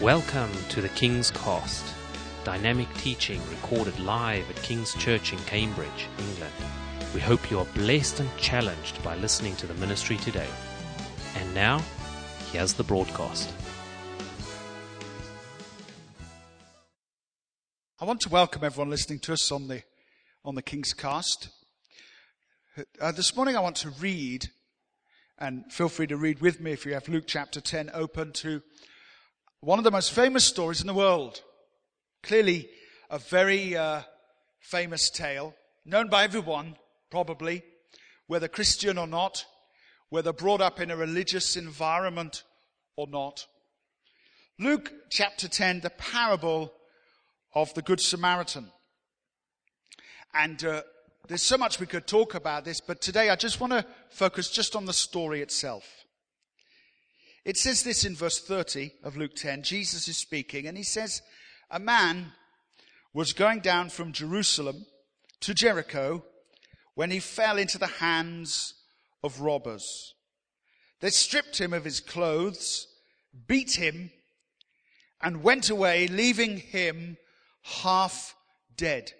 Welcome to the King's Cast, dynamic teaching recorded live at King's Church in Cambridge, England. We hope you are blessed and challenged by listening to the ministry today. And now, here's the broadcast. I want to welcome everyone listening to us on the on the King's Cast. Uh, this morning, I want to read, and feel free to read with me if you have Luke chapter 10 open to one of the most famous stories in the world. Clearly, a very uh, famous tale, known by everyone, probably, whether Christian or not, whether brought up in a religious environment or not. Luke chapter 10, the parable of the Good Samaritan. And uh, there's so much we could talk about this, but today I just want to focus just on the story itself. It says this in verse 30 of Luke 10. Jesus is speaking and he says, a man was going down from Jerusalem to Jericho when he fell into the hands of robbers. They stripped him of his clothes, beat him, and went away, leaving him half dead.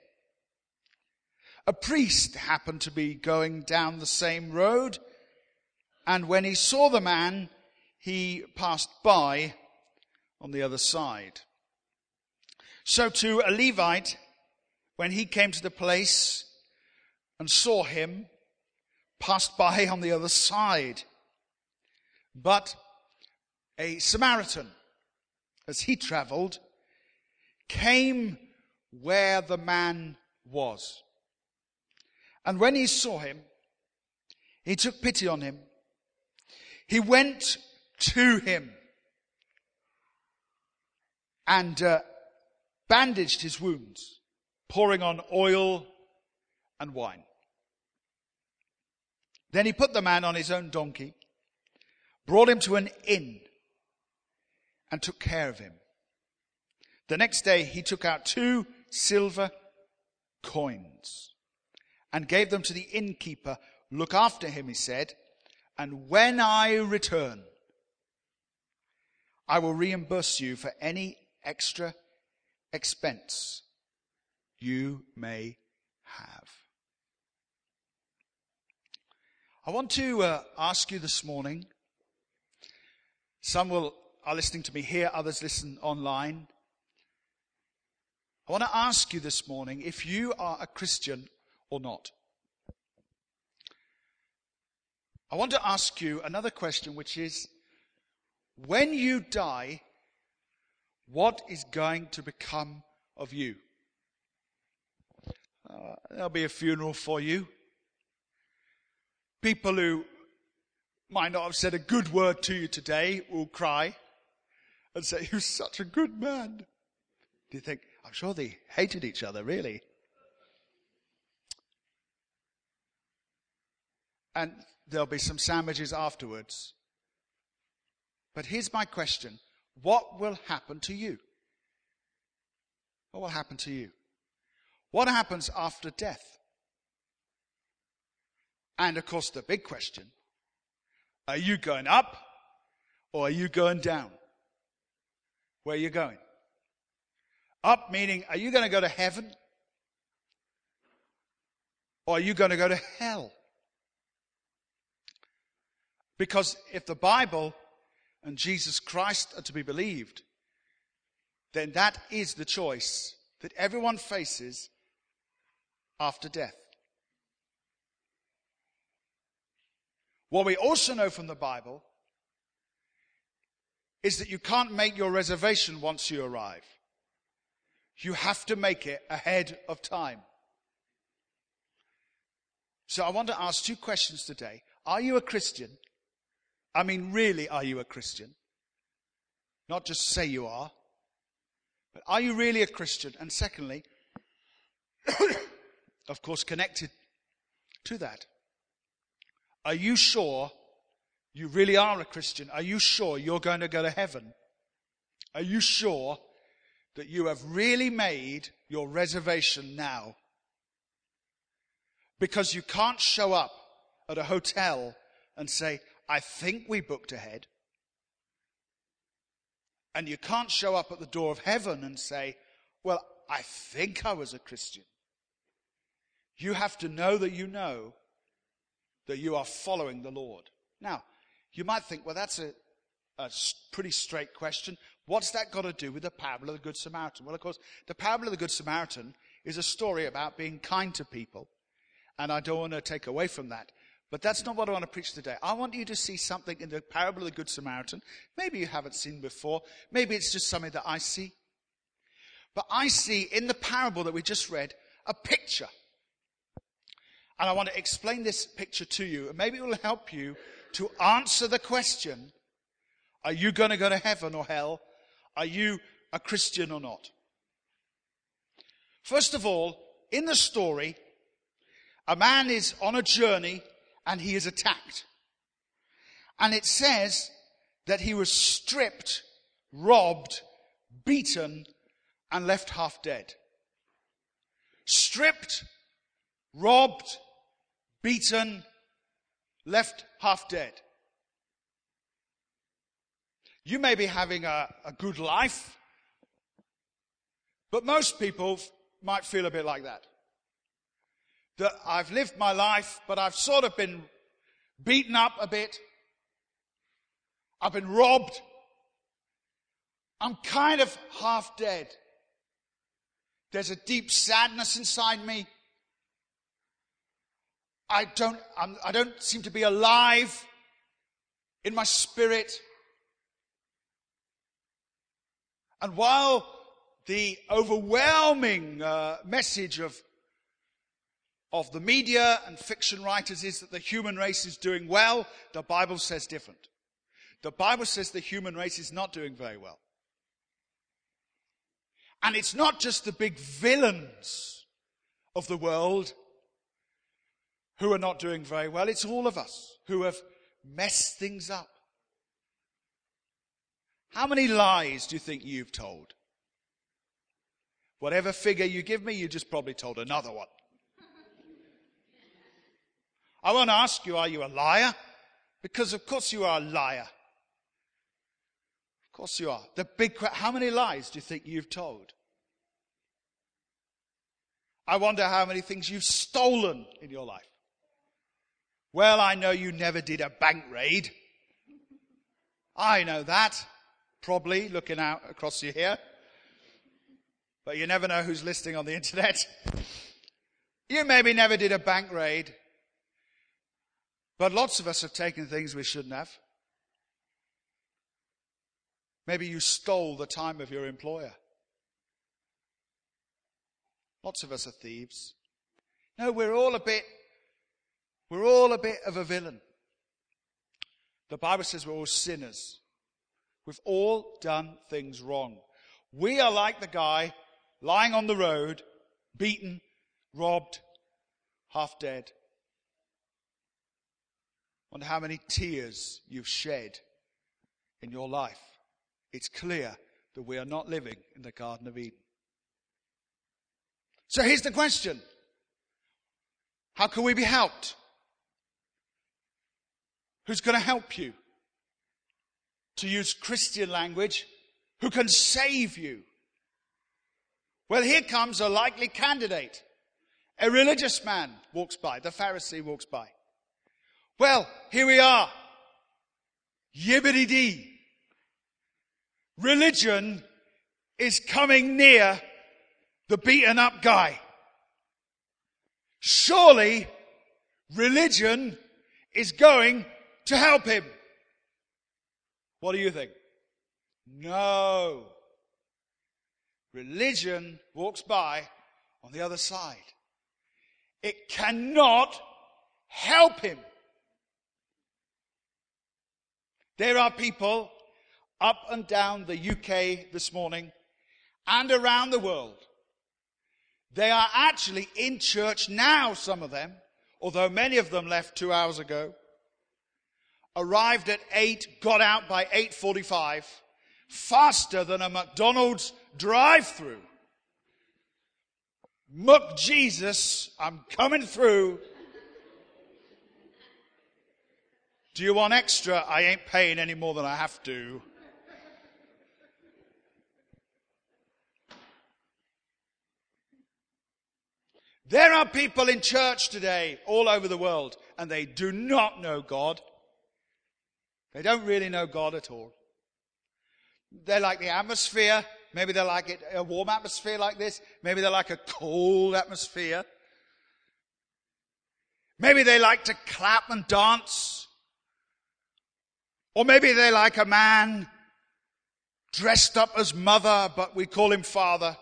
A priest happened to be going down the same road, and when he saw the man, he passed by on the other side. So to a Levite, when he came to the place and saw him, passed by on the other side. But a Samaritan, as he traveled, came where the man was. And when he saw him, he took pity on him. He went to him and uh, bandaged his wounds, pouring on oil and wine. Then he put the man on his own donkey, brought him to an inn, and took care of him. The next day he took out two silver coins and gave them to the innkeeper. Look after him, he said, and when I return, I will reimburse you for any extra expense you may have. I want to uh, ask you this morning. Some will are listening to me here, others listen online. I want to ask you this morning if you are a Christian or not. I want to ask you another question, which is when you die, what is going to become of you? Uh, there'll be a funeral for you. People who might not have said a good word to you today will cry and say, You're such a good man. Do you think, I'm sure they hated each other, really? And there'll be some sandwiches afterwards. But here's my question. What will happen to you? What will happen to you? What happens after death? And of course, the big question are you going up or are you going down? Where are you going? Up meaning, are you going to go to heaven? Or are you going to go to hell? Because if the Bible and Jesus Christ are to be believed, then that is the choice that everyone faces after death. What we also know from the Bible is that you can't make your reservation once you arrive. You have to make it ahead of time. So I want to ask two questions today. Are you a Christian? I mean, really, are you a Christian? Not just say you are, but are you really a Christian? And secondly, of course, connected to that, are you sure you really are a Christian? Are you sure you're going to go to heaven? Are you sure that you have really made your reservation now? Because you can't show up at a hotel and say, I think we booked ahead. And you can't show up at the door of heaven and say, Well, I think I was a Christian. You have to know that you know that you are following the Lord. Now, you might think, well, that's a, a pretty straight question. What's that got to do with the parable of the Good Samaritan? Well, of course, the parable of the Good Samaritan is a story about being kind to people. And I don't want to take away from that. But that's not what I want to preach today. I want you to see something in the parable of the Good Samaritan. Maybe you haven't seen before. Maybe it's just something that I see. But I see in the parable that we just read a picture. And I want to explain this picture to you. And maybe it will help you to answer the question Are you going to go to heaven or hell? Are you a Christian or not? First of all, in the story, a man is on a journey and he is attacked. And it says that he was stripped, robbed, beaten, and left half dead. Stripped, robbed, beaten, left half dead. You may be having a, a good life, but most people might feel a bit like that. That I've lived my life, but I've sort of been beaten up a bit. I've been robbed. I'm kind of half dead. There's a deep sadness inside me. I don't, I'm, I do not seem to be alive in my spirit. And while the overwhelming uh, message of, of the media and fiction writers is that the human race is doing well, the Bible says different. The Bible says the human race is not doing very well. And it's not just the big villains of the world who are not doing very well. It's all of us who have messed things up. How many lies do you think you've told? Whatever figure you give me, you just probably told another one. I won't ask you, are you a liar? Because of course you are a liar. Of course you are. The big, how many lies do you think you've told? I wonder how many things you've stolen in your life. Well, I know you never did a bank raid. I know that. Probably looking out across you here. But you never know who's listening on the internet. You maybe never did a bank raid. But lots of us have taken things we shouldn't have. Maybe you stole the time of your employer. Lots of us are thieves. No, we're all a bit we're all a bit of a villain. The Bible says we're all sinners. We've all done things wrong. We are like the guy lying on the road, beaten, robbed, half dead. Wonder how many tears you've shed in your life. It's clear that we are not living in the Garden of Eden. So here's the question. How can we be helped? who's going to help you. To use Christian language, who can save you. Well, here comes a likely candidate. A religious man walks by. The Pharisee walks by. Well, here we are. Yibbity dee. Religion is coming near the beaten up guy. Surely religion is going to help him. What do you think? No. Religion walks by on the other side. It cannot help him. There are people up and down the UK this morning and around the world. They are actually in church now, some of them, although many of them left two hours ago arrived at 8, got out by 8.45, faster than a McDonald's drive-through. Muck Jesus, I'm coming through. Do you want extra? I ain't paying any more than I have to. There are people in church today all over the world and they do not know God. They don't really know God at all. They like the atmosphere. Maybe they like it, a warm atmosphere like this. Maybe they like a cold atmosphere. Maybe they like to clap and dance. Or maybe they're like a man dressed up as mother, but we call him father.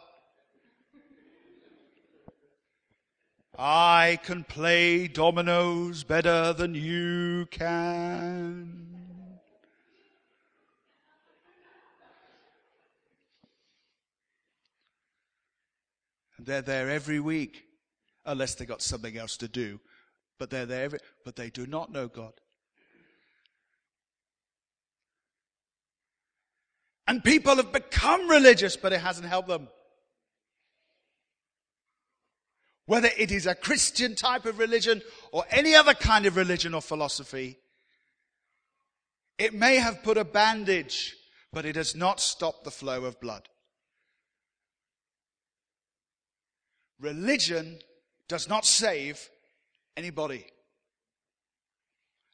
I can play dominoes better than you can. And they're there every week, unless they got something else to do. But they're there, every, but they do not know God. And people have become religious, but it hasn't helped them. Whether it is a Christian type of religion or any other kind of religion or philosophy, it may have put a bandage, but it has not stopped the flow of blood. Religion does not save anybody.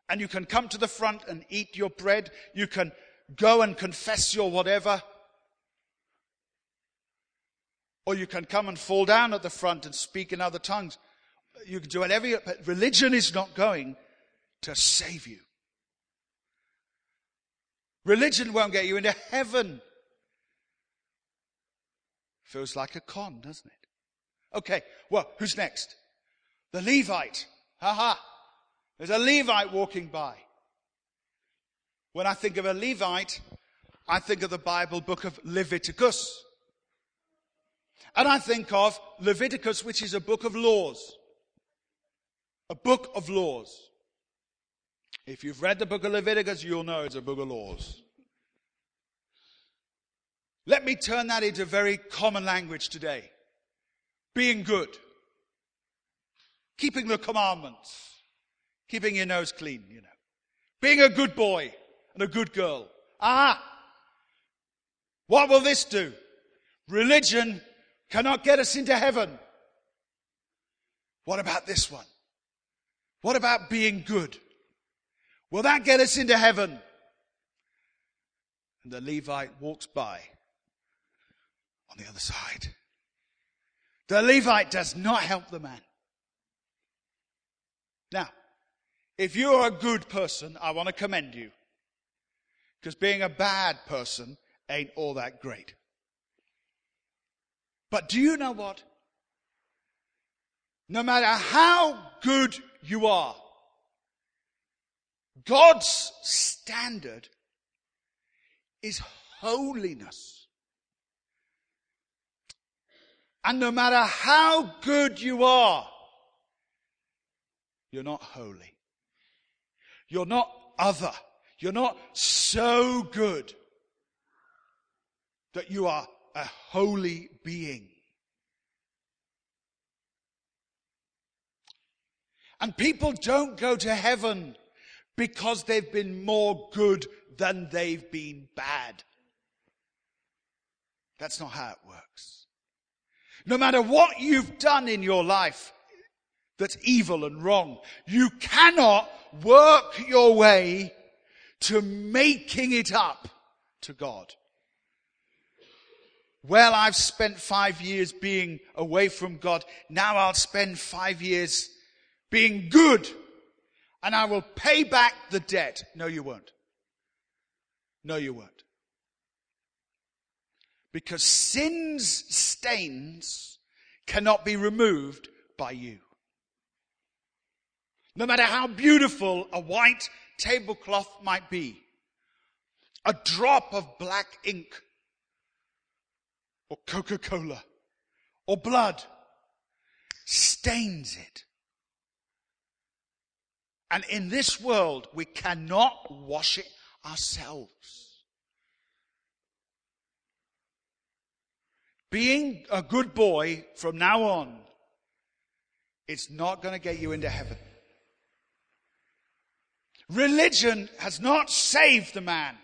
And you can come to the front and eat your bread. You can go and confess your whatever. Or you can come and fall down at the front and speak in other tongues. You can do whatever you, but religion is not going to save you. Religion won't get you into heaven. Feels like a con, doesn't it? Okay, well, who's next? The Levite. Ha ha. There's a Levite walking by. When I think of a Levite, I think of the Bible book of Leviticus. And I think of Leviticus, which is a book of laws. A book of laws. If you've read the book of Leviticus, you'll know it's a book of laws. Let me turn that into very common language today. Being good. Keeping the commandments. Keeping your nose clean, you know. Being a good boy and a good girl. Ah! What will this do? Religion cannot get us into heaven. What about this one? What about being good? Will that get us into heaven? And the Levite walks by on the other side. The Levite does not help the man. Now, if you're a good person, I want to commend you. Because being a bad person ain't all that great. But do you know what? No matter how good you are, God's standard is holiness. And no matter how good you are, you're not holy. You're not other. You're not so good that you are a holy being. And people don't go to heaven because they've been more good than they've been bad. That's not how it works. No matter what you've done in your life that's evil and wrong, you cannot work your way to making it up to God. Well, I've spent five years being away from God. Now I'll spend five years being good and I will pay back the debt. No, you won't. No, you won't. Because sin's stains cannot be removed by you. No matter how beautiful a white tablecloth might be, a drop of black ink or Coca Cola or blood stains it. And in this world, we cannot wash it ourselves. Being a good boy from now on, it's not going to get you into heaven. Religion has not saved the man.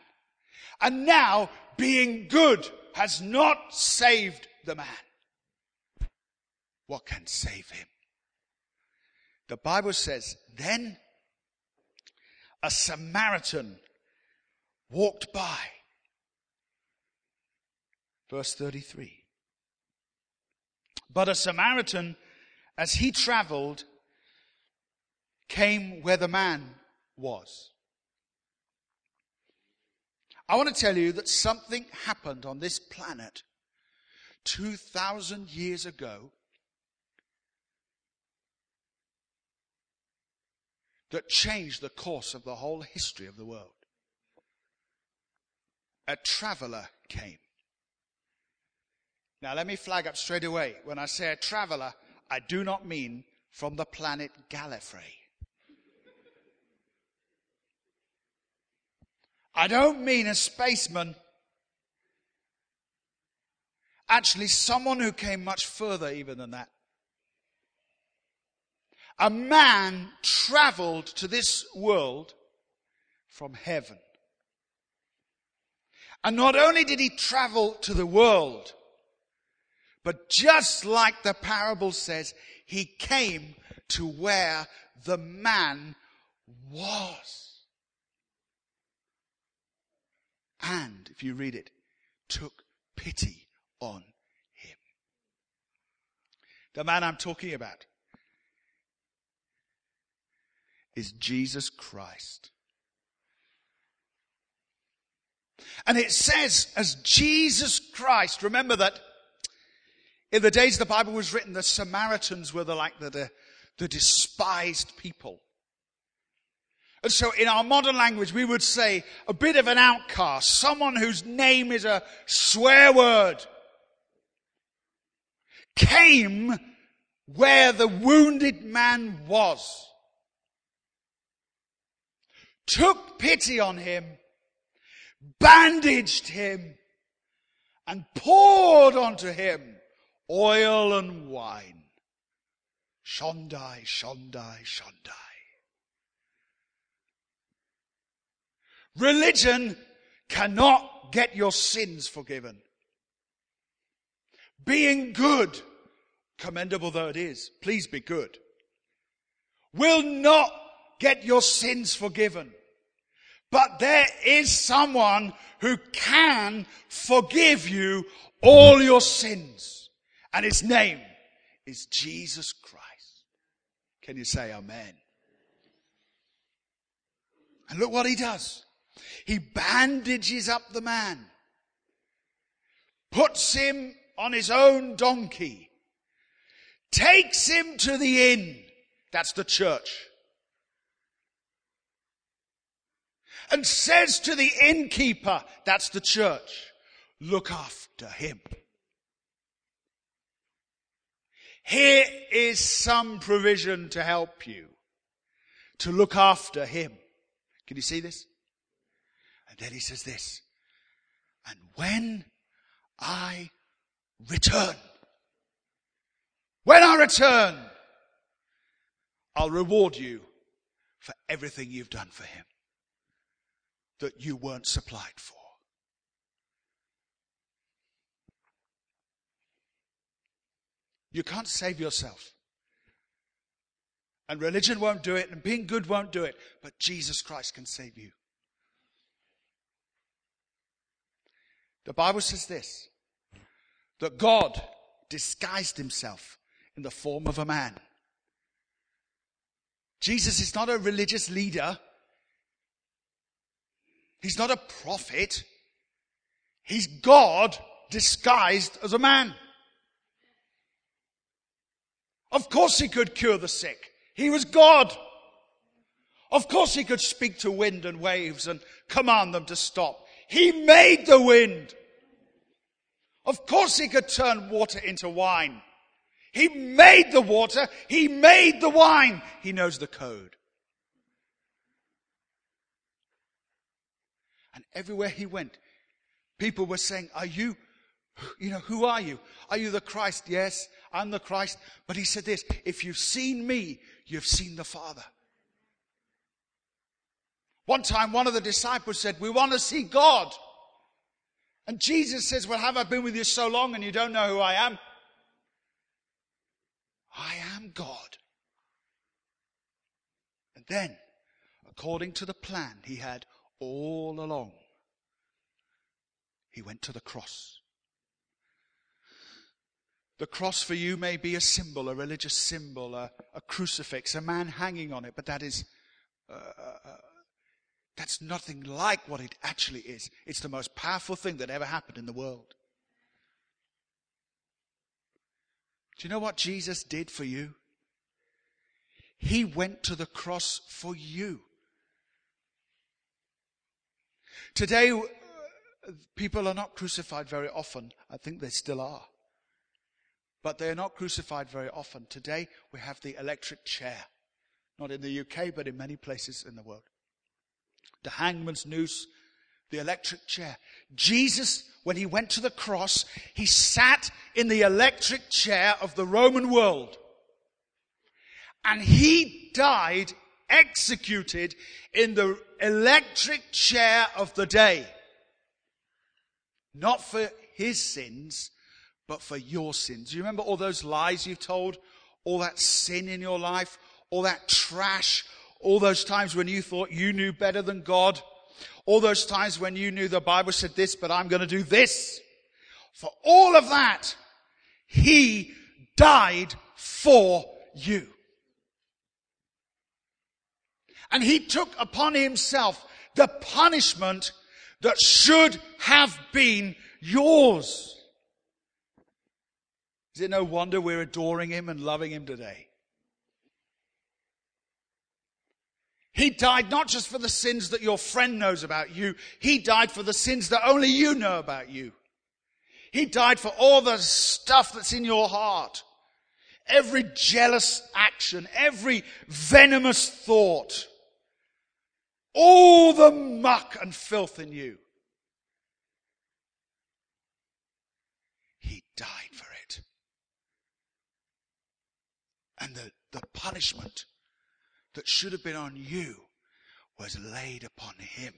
And now being good has not saved the man. What can save him? The Bible says, then a Samaritan walked by. Verse 33. But a Samaritan, as he traveled, came where the man was. I want to tell you that something happened on this planet 2,000 years ago that changed the course of the whole history of the world. A traveler came. Now, let me flag up straight away. When I say a traveler, I do not mean from the planet Gallifrey. I don't mean a spaceman. Actually, someone who came much further even than that. A man traveled to this world from heaven. And not only did he travel to the world, but just like the parable says, he came to where the man was. And, if you read it, took pity on him. The man I'm talking about is Jesus Christ. And it says, as Jesus Christ, remember that in the days the Bible was written, the Samaritans were the, like the, the, the despised people. And so in our modern language, we would say a bit of an outcast, someone whose name is a swear word, came where the wounded man was, took pity on him, bandaged him, and poured onto him oil and wine. Shondai, Shondai, Shondai. Religion cannot get your sins forgiven. Being good, commendable though it is, please be good, will not get your sins forgiven. But there is someone who can forgive you all your sins. And his name is Jesus Christ. Can you say amen? And look what he does. He bandages up the man, puts him on his own donkey, takes him to the inn. That's the church. And says to the innkeeper, that's the church, look after him. Here is some provision to help you to look after him. Can you see this? Then he says this, and when I return, when I return, I'll reward you for everything you've done for him that you weren't supplied for. You can't save yourself. And religion won't do it, and being good won't do it, but Jesus Christ can save you. The Bible says this that God disguised himself in the form of a man. Jesus is not a religious leader. He's not a prophet. He's God disguised as a man. Of course he could cure the sick. He was God. Of course he could speak to wind and waves and command them to stop. He made the wind. Of course he could turn water into wine. He made the water. He made the wine. He knows the code. And everywhere he went, people were saying, are you, you know, who are you? Are you the Christ? Yes. I'm the Christ. But he said this, if you've seen me, you've seen the Father. One time, one of the disciples said, we want to see God. And Jesus says, well, have I been with you so long and you don't know who I am? I am God. And then, according to the plan he had all along, he went to the cross. The cross for you may be a symbol, a religious symbol, a, a crucifix, a man hanging on it, but that is, uh, uh, uh, that's nothing like what it actually is. It's the most powerful thing that ever happened in the world. Do you know what Jesus did for you? He went to the cross for you. Today, uh, people are not crucified very often. I think they still are. But they are not crucified very often. Today we have the electric chair. Not in the UK, but in many places in the world. The hangman's noose, the electric chair. Jesus, when he went to the cross, he sat in the electric chair of the Roman world. And he died executed in the electric chair of the day. Not for his sins, but for your sins. You remember all those lies you've told? All that sin in your life? All that trash? All those times when you thought you knew better than God? All those times when you knew the Bible said this, but I'm going to do this? For all of that, He died for you. And He took upon Himself the punishment that should have been yours. Is it no wonder we're adoring him and loving him today? He died not just for the sins that your friend knows about you, he died for the sins that only you know about you. He died for all the stuff that's in your heart. Every jealous action, every venomous thought, all the muck and filth in you. He died for it. And the, the punishment that should have been on you was laid upon him.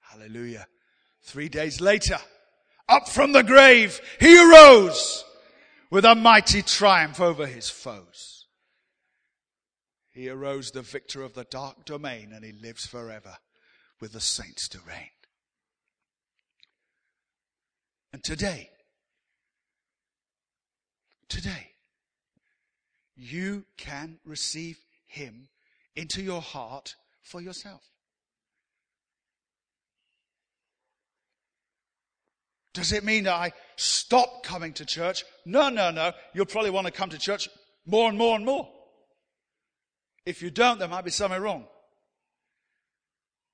Hallelujah. Three days later, up from the grave, he arose with a mighty triumph over his foes. He arose the victor of the dark domain and he lives forever with the saints to reign. And today, today, you can receive Him into your heart for yourself. Does it mean that I stop coming to church? No, no, no. You'll probably want to come to church more and more and more. If you don't, there might be something wrong.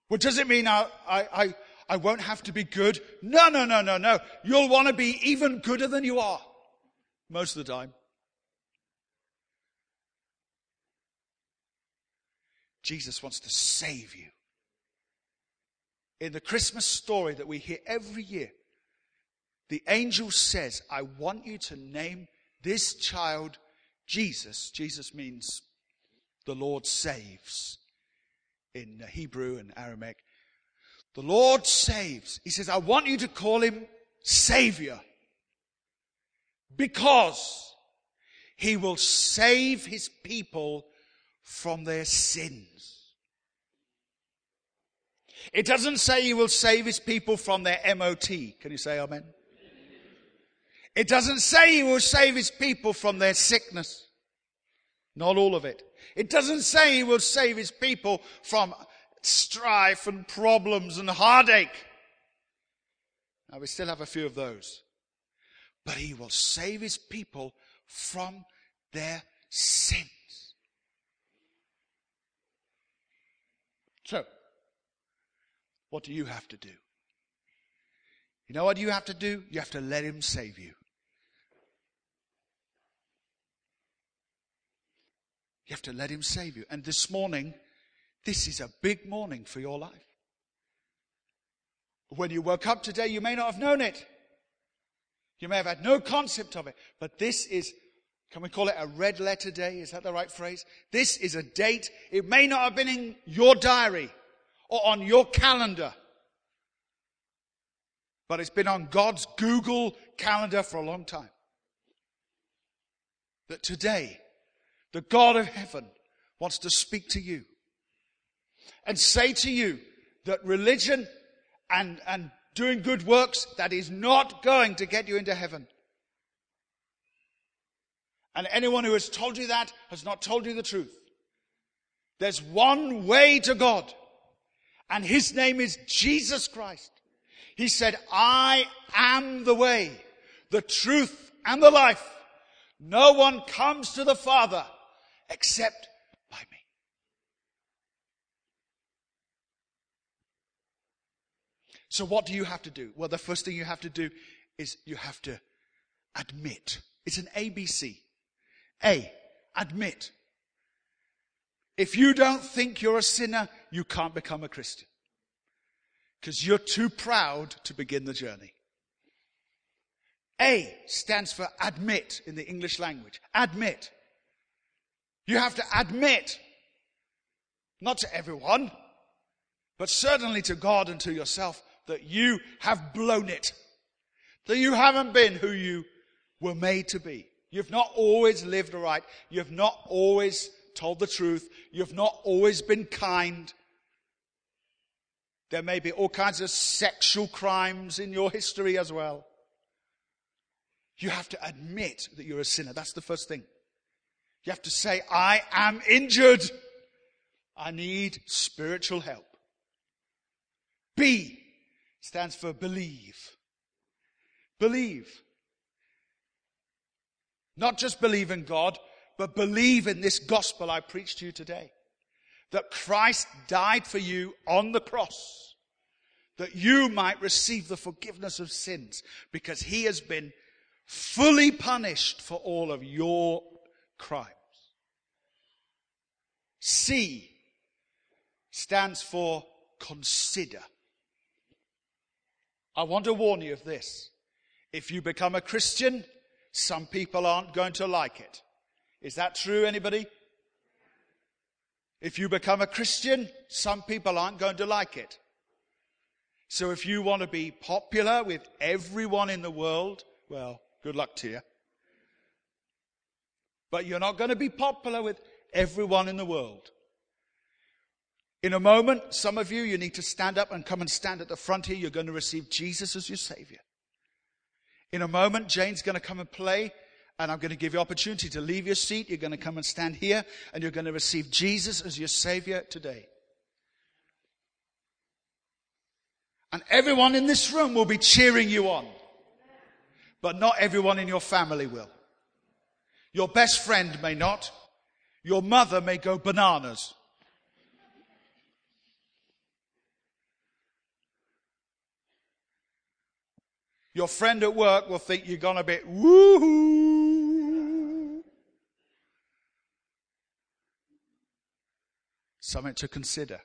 Well, does it mean I, I, I, I won't have to be good? No, no, no, no, no. You'll want to be even gooder than you are most of the time. Jesus wants to save you. In the Christmas story that we hear every year, the angel says, I want you to name this child Jesus. Jesus means the Lord saves in Hebrew and Aramaic. The Lord saves. He says, I want you to call him Savior because he will save his people from their sins. It doesn't say he will save his people from their MOT. Can you say amen? It doesn't say he will save his people from their sickness. Not all of it. It doesn't say he will save his people from strife and problems and heartache. Now we still have a few of those but he will save his people from their sins. So, what do you have to do? You know what you have to do? You have to let him save you. You have to let him save you. And this morning, this is a big morning for your life. When you woke up today, you may not have known it. You may have had no concept of it, but this is, can we call it a red letter day? Is that the right phrase? This is a date. It may not have been in your diary or on your calendar, but it's been on God's Google calendar for a long time. That today, the God of heaven, wants to speak to you and say to you that religion and, and doing good works, that is not going to get you into heaven. And anyone who has told you that has not told you the truth. There's one way to God, and his name is Jesus Christ. He said, I am the way, the truth, and the life. No one comes to the Father except by me. So what do you have to do? Well, the first thing you have to do is you have to admit. It's an ABC. A, admit. If you don't think you're a sinner, you can't become a Christian. Because you're too proud to begin the journey. A stands for admit in the English language. Admit. You have to admit, not to everyone, but certainly to God and to yourself, that you have blown it. That you haven't been who you were made to be. You've not always lived right. You've not always told the truth. You've not always been kind. There may be all kinds of sexual crimes in your history as well. You have to admit that you're a sinner. That's the first thing. You have to say, I am injured. I need spiritual help. B stands for believe. Believe. Not just believe in God, but believe in this gospel I preached to you today. That Christ died for you on the cross. That you might receive the forgiveness of sins because he has been fully punished for all of your crimes. C stands for consider. I want to warn you of this. If you become a Christian, some people aren't going to like it. Is that true, anybody? If you become a Christian, some people aren't going to like it. So if you want to be popular with everyone in the world, well, good luck to you. But you're not going to be popular with everyone in the world. In a moment, some of you, you need to stand up and come and stand at the front here. You're going to receive Jesus as your Savior. In a moment, Jane's going to come and play, and I'm going to give you opportunity to leave your seat. You're going to come and stand here, and you're going to receive Jesus as your Savior today. And everyone in this room will be cheering you on. But not everyone in your family will. Your best friend may not. Your mother may go bananas. Your friend at work will think you're gone a bit woohoo. Something to consider.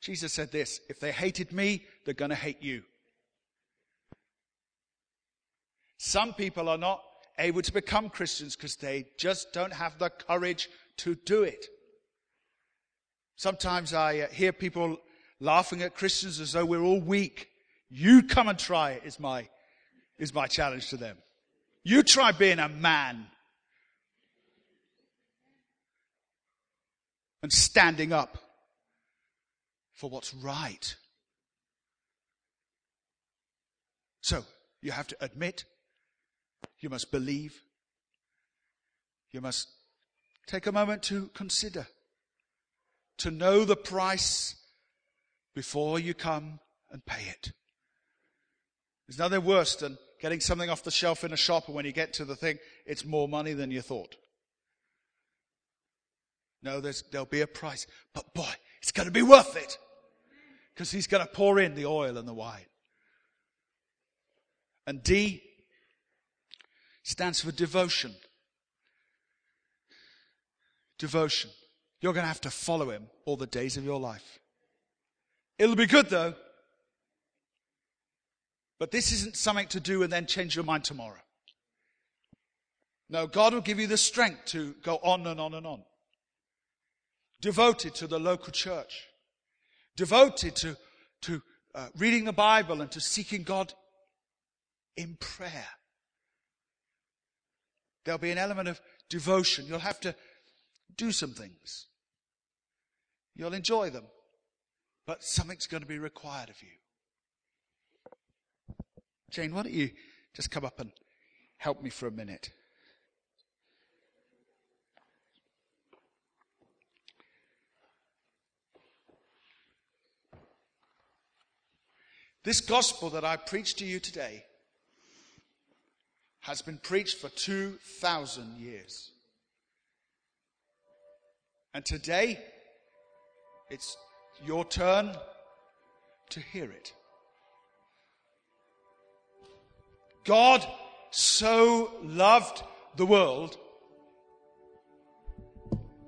Jesus said this if they hated me, they're going to hate you. Some people are not able to become Christians because they just don't have the courage to do it. Sometimes I uh, hear people laughing at Christians as though we're all weak. You come and try it, is my is my challenge to them. You try being a man and standing up for what's right. So, you have to admit, you must believe, you must take a moment to consider, to know the price before you come and pay it. There's nothing worse than getting something off the shelf in a shop, and when you get to the thing, it's more money than you thought. No, there'll be a price. But boy, it's going to be worth it. Because he's going to pour in the oil and the wine. And D stands for devotion. Devotion. You're going to have to follow him all the days of your life. It'll be good though. But this isn't something to do and then change your mind tomorrow. No, God will give you the strength to go on and on and on. Devoted to the local church. Devoted to, to uh, reading the Bible and to seeking God in prayer. There'll be an element of devotion. You'll have to do some things. You'll enjoy them, but something's going to be required of you. Jane, why don't you just come up and help me for a minute? This gospel that I preach to you today has been preached for 2,000 years. And today, it's your turn to hear it. God so loved the world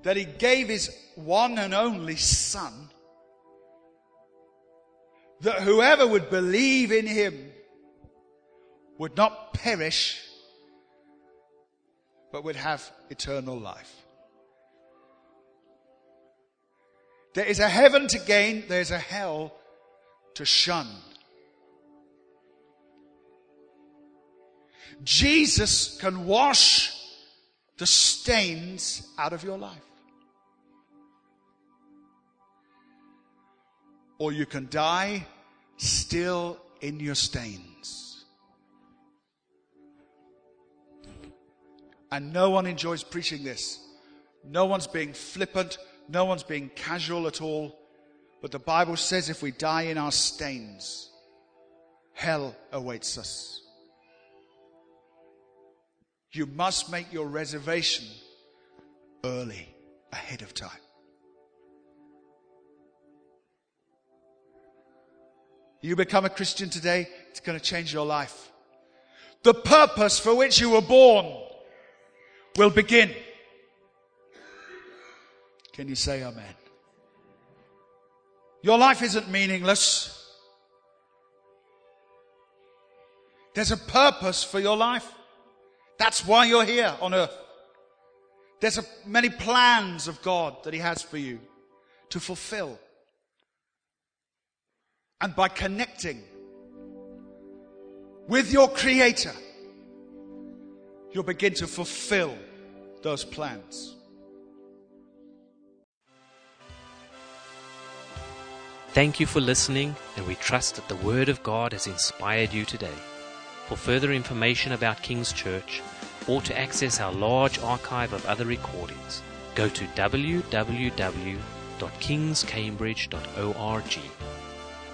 that he gave his one and only Son that whoever would believe in him would not perish, but would have eternal life. There is a heaven to gain, there's a hell to shun. Jesus can wash the stains out of your life. Or you can die still in your stains. And no one enjoys preaching this. No one's being flippant. No one's being casual at all. But the Bible says if we die in our stains, hell awaits us. You must make your reservation early, ahead of time. You become a Christian today, it's going to change your life. The purpose for which you were born will begin. Can you say amen? Your life isn't meaningless. There's a purpose for your life. That's why you're here on earth. There's a, many plans of God that He has for you to fulfill. And by connecting with your Creator, you'll begin to fulfill those plans. Thank you for listening, and we trust that the Word of God has inspired you today. For further information about King's Church, or to access our large archive of other recordings, go to www.kingscambridge.org.